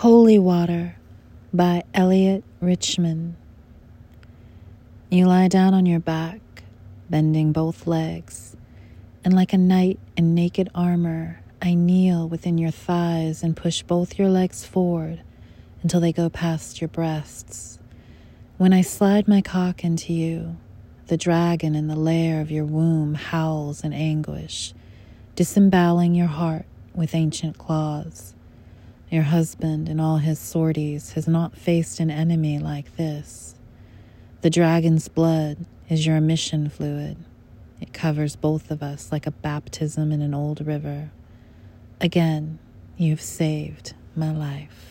Holy Water by Eliot Richman. You lie down on your back, bending both legs, and like a knight in naked armor, I kneel within your thighs and push both your legs forward until they go past your breasts. When I slide my cock into you, the dragon in the lair of your womb howls in anguish, disemboweling your heart with ancient claws. Your husband, in all his sorties, has not faced an enemy like this. The dragon's blood is your emission fluid. It covers both of us like a baptism in an old river. Again, you've saved my life.